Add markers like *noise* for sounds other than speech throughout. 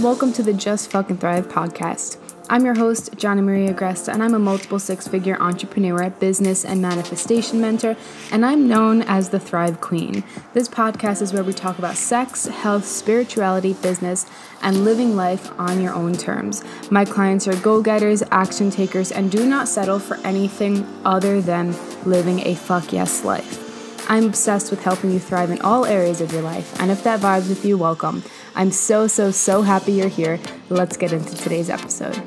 Welcome to the Just Fucking Thrive podcast. I'm your host, Johnny Maria Gresta, and I'm a multiple six figure entrepreneur, business, and manifestation mentor, and I'm known as the Thrive Queen. This podcast is where we talk about sex, health, spirituality, business, and living life on your own terms. My clients are go getters, action takers, and do not settle for anything other than living a fuck yes life. I'm obsessed with helping you thrive in all areas of your life, and if that vibes with you, welcome. I'm so, so, so happy you're here. Let's get into today's episode.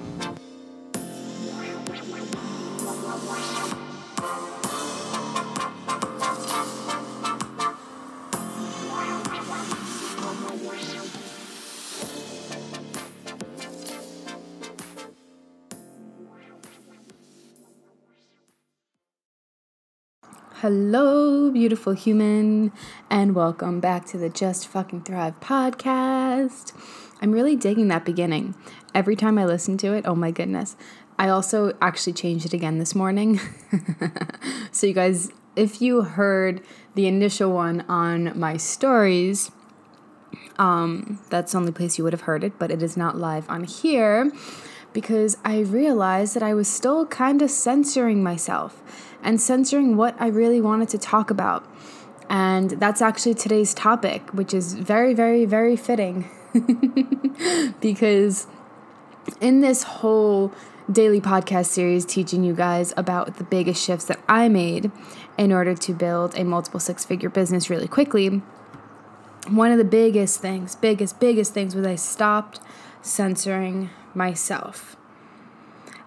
Hello, beautiful human, and welcome back to the Just Fucking Thrive podcast. I'm really digging that beginning. Every time I listen to it, oh my goodness. I also actually changed it again this morning. *laughs* so, you guys, if you heard the initial one on my stories, um, that's the only place you would have heard it, but it is not live on here because I realized that I was still kind of censoring myself and censoring what I really wanted to talk about. And that's actually today's topic, which is very, very, very fitting. *laughs* because in this whole daily podcast series, teaching you guys about the biggest shifts that I made in order to build a multiple six figure business really quickly, one of the biggest things, biggest, biggest things was I stopped censoring myself.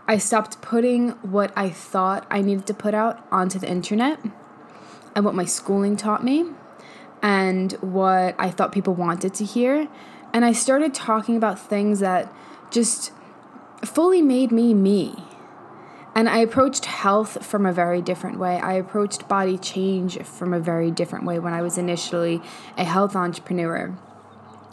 I stopped putting what I thought I needed to put out onto the internet and what my schooling taught me and what I thought people wanted to hear. And I started talking about things that just fully made me me. And I approached health from a very different way. I approached body change from a very different way when I was initially a health entrepreneur.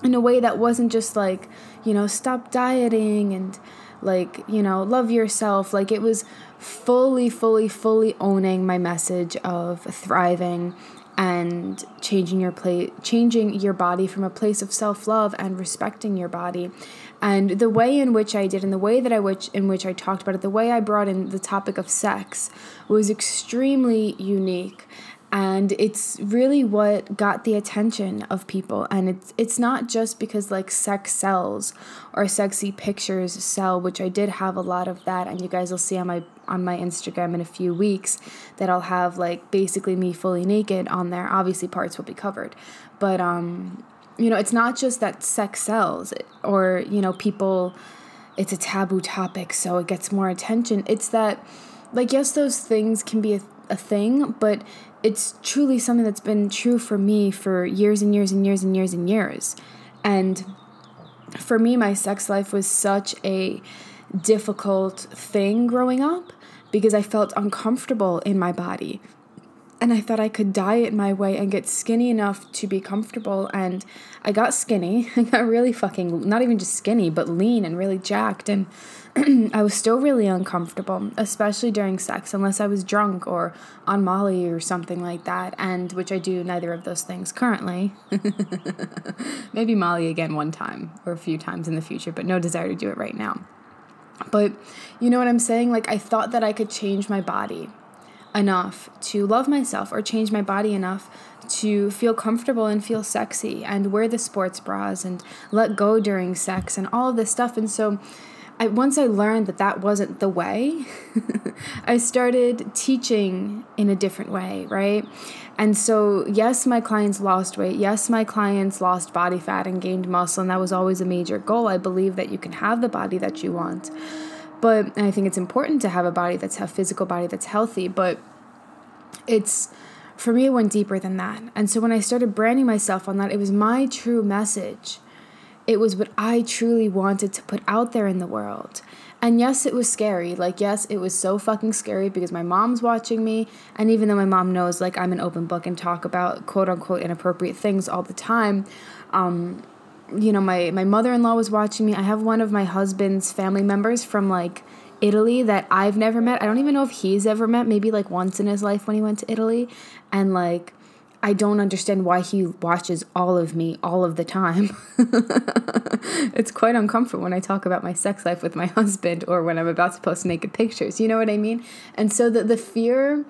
In a way that wasn't just like, you know, stop dieting and like, you know, love yourself. Like it was fully, fully, fully owning my message of thriving and changing your play changing your body from a place of self-love and respecting your body and the way in which I did and the way that I which in which I talked about it the way I brought in the topic of sex was extremely unique and it's really what got the attention of people. And it's it's not just because like sex sells or sexy pictures sell which I did have a lot of that. And you guys will see on my on my Instagram in a few weeks that I'll have like basically me fully naked on there. Obviously parts will be covered. But um you know it's not just that sex sells or you know people it's a taboo topic so it gets more attention. It's that like yes those things can be a, a thing but it's truly something that's been true for me for years and years and years and years and years. And for me, my sex life was such a difficult thing growing up because I felt uncomfortable in my body. And I thought I could diet my way and get skinny enough to be comfortable. And I got skinny. *laughs* I got really fucking, not even just skinny, but lean and really jacked. And *clears throat* I was still really uncomfortable, especially during sex, unless I was drunk or on Molly or something like that, and which I do neither of those things currently. *laughs* Maybe Molly again one time or a few times in the future, but no desire to do it right now. But you know what I'm saying? Like, I thought that I could change my body enough to love myself or change my body enough to feel comfortable and feel sexy and wear the sports bras and let go during sex and all of this stuff. And so, I, once I learned that that wasn't the way, *laughs* I started teaching in a different way, right? And so, yes, my clients lost weight. Yes, my clients lost body fat and gained muscle, and that was always a major goal. I believe that you can have the body that you want. But I think it's important to have a body that's a physical body that's healthy, but it's for me it went deeper than that. And so when I started branding myself on that, it was my true message it was what I truly wanted to put out there in the world. And yes, it was scary. Like, yes, it was so fucking scary because my mom's watching me. And even though my mom knows, like, I'm an open book and talk about quote unquote inappropriate things all the time, um, you know, my, my mother in law was watching me. I have one of my husband's family members from like Italy that I've never met. I don't even know if he's ever met, maybe like once in his life when he went to Italy. And like, I don't understand why he watches all of me all of the time. *laughs* it's quite uncomfortable when I talk about my sex life with my husband or when I'm about to post naked pictures. You know what I mean? And so the, the fear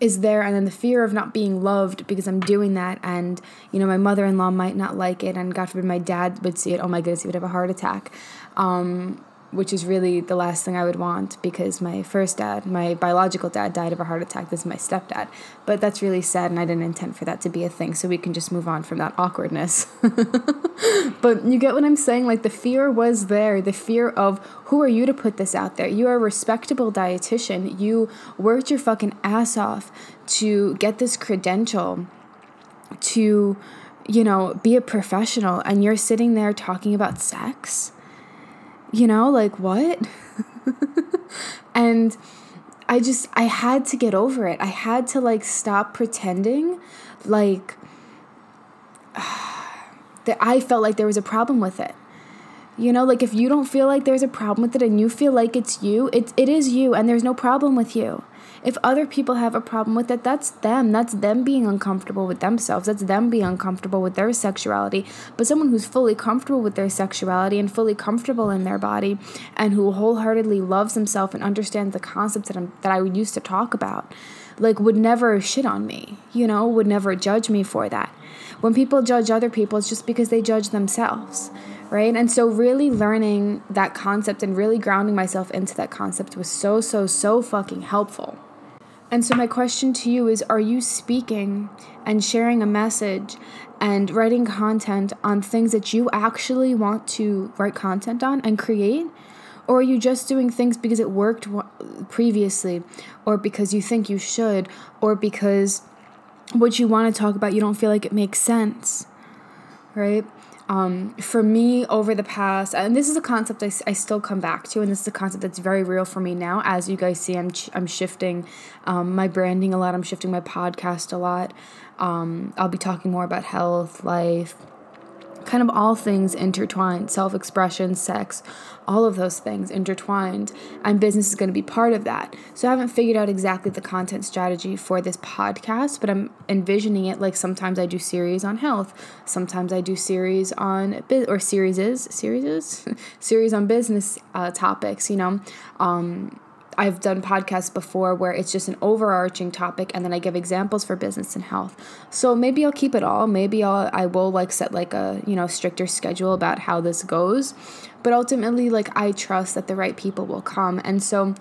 is there and then the fear of not being loved because I'm doing that and you know my mother-in-law might not like it and god forbid my dad would see it oh my goodness he would have a heart attack um, which is really the last thing I would want because my first dad, my biological dad, died of a heart attack. This is my stepdad. But that's really sad, and I didn't intend for that to be a thing, so we can just move on from that awkwardness. *laughs* but you get what I'm saying? Like, the fear was there the fear of who are you to put this out there? You are a respectable dietitian. You worked your fucking ass off to get this credential to, you know, be a professional, and you're sitting there talking about sex you know, like what? *laughs* and I just, I had to get over it. I had to like stop pretending like *sighs* that I felt like there was a problem with it. You know, like if you don't feel like there's a problem with it and you feel like it's you, it, it is you and there's no problem with you. If other people have a problem with it, that's them. That's them being uncomfortable with themselves. That's them being uncomfortable with their sexuality. But someone who's fully comfortable with their sexuality and fully comfortable in their body and who wholeheartedly loves himself and understands the concepts that, I'm, that I used to talk about, like would never shit on me, you know, would never judge me for that. When people judge other people, it's just because they judge themselves right? And so, really learning that concept and really grounding myself into that concept was so, so, so fucking helpful. And so, my question to you is Are you speaking and sharing a message and writing content on things that you actually want to write content on and create? Or are you just doing things because it worked previously, or because you think you should, or because what you want to talk about you don't feel like it makes sense? Right? Um, for me, over the past, and this is a concept I, I still come back to, and this is a concept that's very real for me now. As you guys see, I'm, I'm shifting um, my branding a lot, I'm shifting my podcast a lot. Um, I'll be talking more about health, life, kind of all things intertwined self expression, sex, all of those things intertwined. And business is going to be part of that. So I haven't figured out exactly the content strategy for this podcast, but I'm envisioning it like sometimes I do series on health, sometimes I do series on, or series series *laughs* series on business uh, topics, you know. Um, I've done podcasts before where it's just an overarching topic and then I give examples for business and health. So maybe I'll keep it all. Maybe I'll I will like set like a, you know, stricter schedule about how this goes. But ultimately like I trust that the right people will come. And so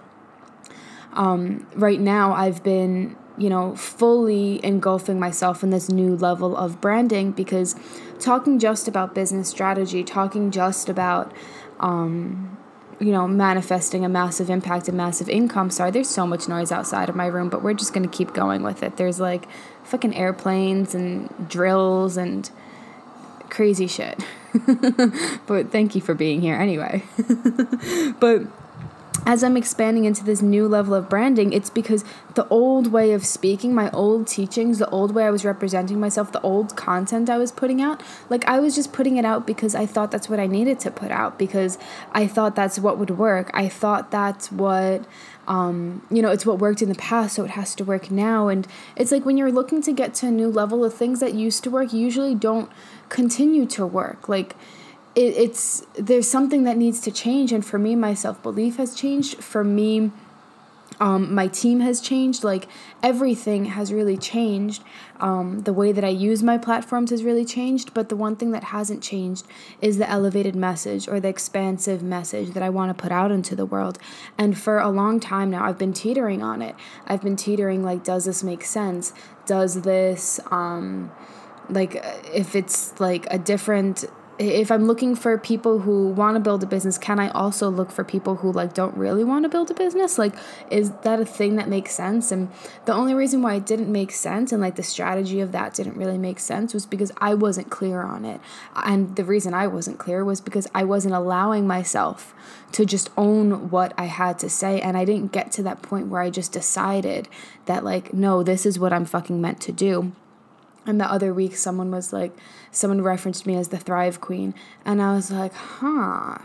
um right now I've been, you know, fully engulfing myself in this new level of branding because talking just about business strategy, talking just about um you know, manifesting a massive impact and massive income. Sorry, there's so much noise outside of my room, but we're just going to keep going with it. There's like fucking airplanes and drills and crazy shit. *laughs* but thank you for being here anyway. *laughs* but as I'm expanding into this new level of branding, it's because the old way of speaking, my old teachings, the old way I was representing myself, the old content I was putting out, like I was just putting it out because I thought that's what I needed to put out, because I thought that's what would work. I thought that's what, um, you know, it's what worked in the past, so it has to work now. And it's like when you're looking to get to a new level, the things that used to work usually don't continue to work. Like, it, it's there's something that needs to change. And for me my self-belief has changed. For me um, my team has changed. Like everything has really changed. Um, the way that i use my platforms has really changed. But the one thing that hasn't changed is the elevated message or the expansive message that i want to put out into the world. And for a long time now i've been teetering on it. I've been teetering like does this make sense? Does this um, like if it's like a different if I'm looking for people who want to build a business, can I also look for people who like don't really want to build a business? Like, is that a thing that makes sense? And the only reason why it didn't make sense and like the strategy of that didn't really make sense was because I wasn't clear on it. And the reason I wasn't clear was because I wasn't allowing myself to just own what I had to say. And I didn't get to that point where I just decided that, like, no, this is what I'm fucking meant to do. And the other week, someone was like, someone referenced me as the Thrive Queen. And I was like, huh.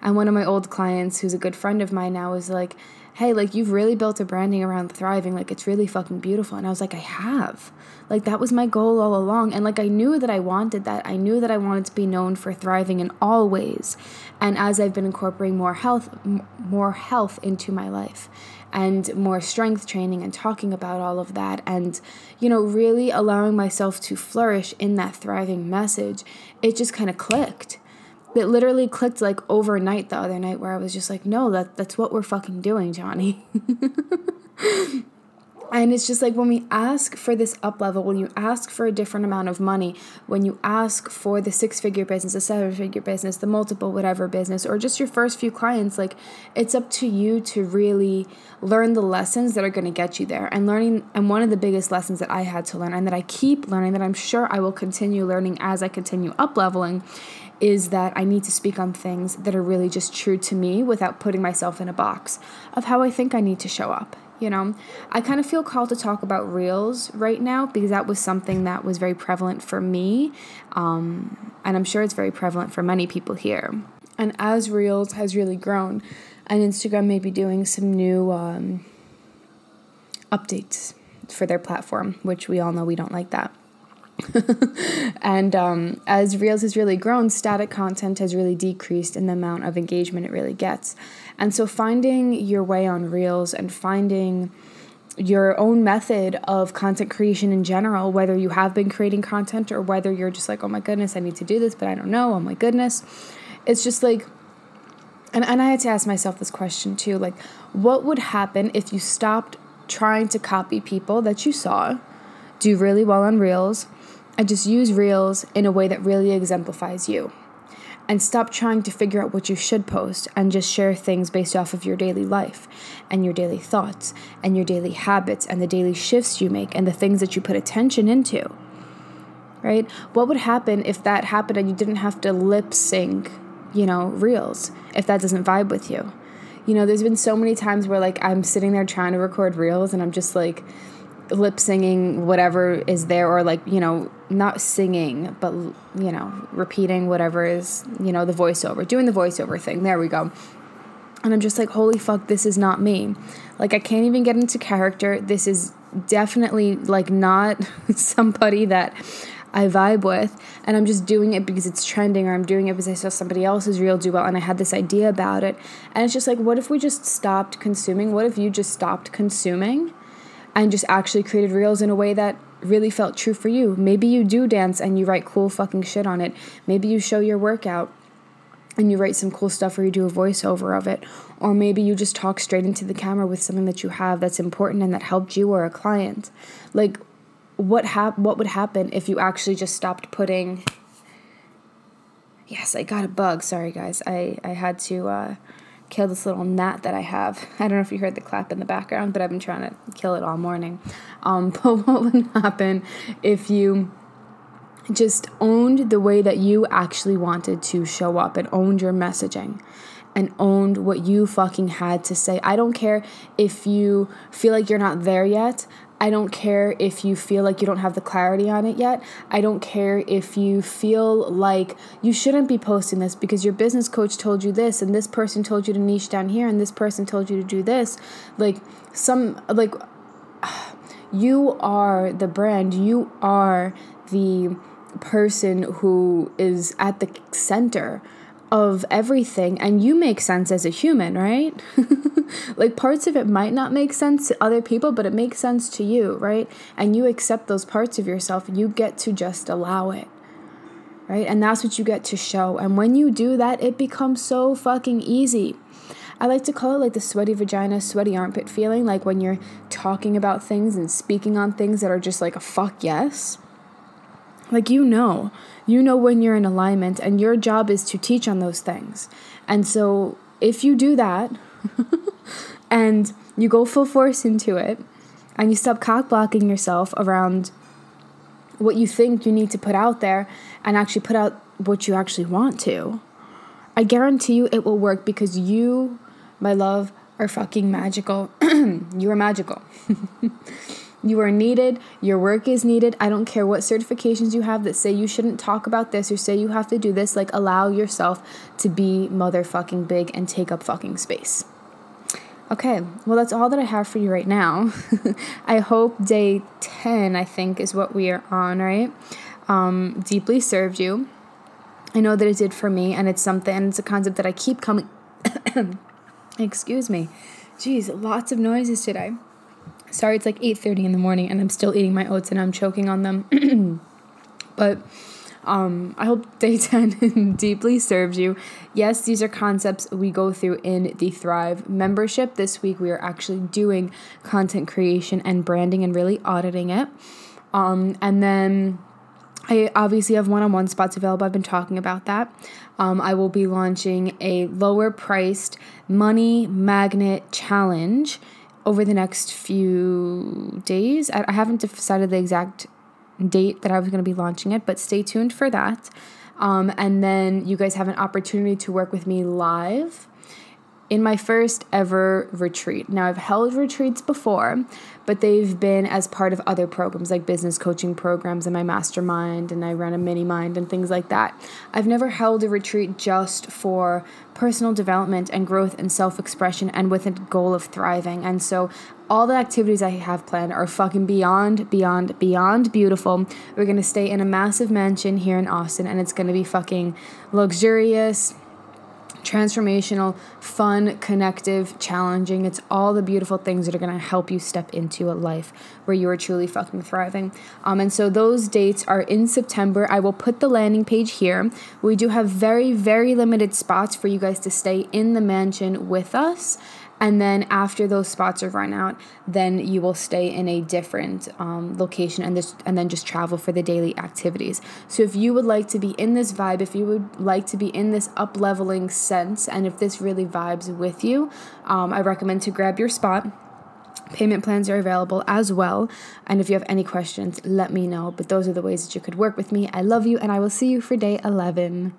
And one of my old clients, who's a good friend of mine now, was like, hey, like you've really built a branding around thriving. Like it's really fucking beautiful. And I was like, I have. Like that was my goal all along. And like I knew that I wanted that. I knew that I wanted to be known for thriving in all ways. And as I've been incorporating more health, more health into my life and more strength training and talking about all of that and you know really allowing myself to flourish in that thriving message it just kind of clicked it literally clicked like overnight the other night where I was just like, no, that that's what we're fucking doing, Johnny. *laughs* and it's just like when we ask for this up level, when you ask for a different amount of money, when you ask for the six figure business, the seven figure business, the multiple whatever business, or just your first few clients, like it's up to you to really learn the lessons that are going to get you there. And learning, and one of the biggest lessons that I had to learn and that I keep learning, that I'm sure I will continue learning as I continue up leveling, is that I need to speak on things that are really just true to me without putting myself in a box of how I think I need to show up. You know, I kind of feel called to talk about reels right now because that was something that was very prevalent for me. Um, and I'm sure it's very prevalent for many people here. And as reels has really grown, and Instagram may be doing some new um, updates for their platform, which we all know we don't like that. *laughs* and um, as Reels has really grown, static content has really decreased in the amount of engagement it really gets. And so finding your way on Reels and finding your own method of content creation in general, whether you have been creating content or whether you're just like, oh my goodness, I need to do this, but I don't know, oh my goodness. It's just like, and, and I had to ask myself this question too like, what would happen if you stopped trying to copy people that you saw do really well on Reels and just use Reels in a way that really exemplifies you. And stop trying to figure out what you should post and just share things based off of your daily life and your daily thoughts and your daily habits and the daily shifts you make and the things that you put attention into. Right? What would happen if that happened and you didn't have to lip sync, you know, Reels if that doesn't vibe with you? You know, there's been so many times where like I'm sitting there trying to record Reels and I'm just like, lip singing whatever is there or like you know not singing but you know repeating whatever is you know the voiceover doing the voiceover thing. There we go. And i'm just like holy fuck this is not me. Like i can't even get into character. This is definitely like not *laughs* somebody that I vibe with, and I'm just doing it because it's trending, or I'm doing it because I saw somebody else's reel do well, and I had this idea about it. And it's just like, what if we just stopped consuming? What if you just stopped consuming and just actually created reels in a way that really felt true for you. Maybe you do dance and you write cool fucking shit on it. Maybe you show your workout and you write some cool stuff or you do a voiceover of it. Or maybe you just talk straight into the camera with something that you have that's important and that helped you or a client. Like what hap- what would happen if you actually just stopped putting Yes, I got a bug. Sorry guys. I I had to uh kill this little gnat that I have. *laughs* I don't know if you heard the clap in the background, but I've been trying to kill it all morning. Um, *laughs* but what would happen if you just owned the way that you actually wanted to show up and owned your messaging? and owned what you fucking had to say. I don't care if you feel like you're not there yet. I don't care if you feel like you don't have the clarity on it yet. I don't care if you feel like you shouldn't be posting this because your business coach told you this and this person told you to niche down here and this person told you to do this. Like some like *sighs* you are the brand, you are the person who is at the center of everything and you make sense as a human, right? *laughs* like parts of it might not make sense to other people, but it makes sense to you, right? And you accept those parts of yourself you get to just allow it. Right? And that's what you get to show. And when you do that, it becomes so fucking easy. I like to call it like the sweaty vagina, sweaty armpit feeling, like when you're talking about things and speaking on things that are just like a fuck yes. Like you know, you know when you're in alignment, and your job is to teach on those things. And so if you do that *laughs* and you go full force into it and you stop cock blocking yourself around what you think you need to put out there and actually put out what you actually want to, I guarantee you it will work because you, my love, are fucking magical. *clears throat* you are magical. *laughs* You are needed. Your work is needed. I don't care what certifications you have that say you shouldn't talk about this or say you have to do this. Like, allow yourself to be motherfucking big and take up fucking space. Okay, well, that's all that I have for you right now. *laughs* I hope day 10, I think, is what we are on, right? Um, deeply served you. I know that it did for me, and it's something, and it's a concept that I keep coming. *coughs* Excuse me. Jeez, lots of noises today. Sorry, it's like 8:30 in the morning, and I'm still eating my oats, and I'm choking on them. *clears throat* but um, I hope *laughs* day 10 deeply serves you. Yes, these are concepts we go through in the Thrive membership. This week, we are actually doing content creation and branding and really auditing it. Um, and then I obviously have one on one spots available. I've been talking about that. Um, I will be launching a lower priced money magnet challenge over the next few days. I, I haven't decided the exact date that I was going to be launching it, but stay tuned for that. Um, and then you guys have an opportunity to work with me live in my first ever retreat. Now, I've held retreats before, but they've been as part of other programs like business coaching programs and my mastermind, and I run a mini mind and things like that. I've never held a retreat just for personal development and growth and self expression and with a goal of thriving. And so, all the activities I have planned are fucking beyond, beyond, beyond beautiful. We're gonna stay in a massive mansion here in Austin, and it's gonna be fucking luxurious transformational, fun, connective, challenging. It's all the beautiful things that are going to help you step into a life where you are truly fucking thriving. Um, and so those dates are in September. I will put the landing page here. We do have very, very limited spots for you guys to stay in the mansion with us and then after those spots are run out then you will stay in a different um, location and this and then just travel for the daily activities so if you would like to be in this vibe if you would like to be in this up leveling sense and if this really vibes with you um, i recommend to grab your spot Payment plans are available as well. And if you have any questions, let me know. But those are the ways that you could work with me. I love you, and I will see you for day 11.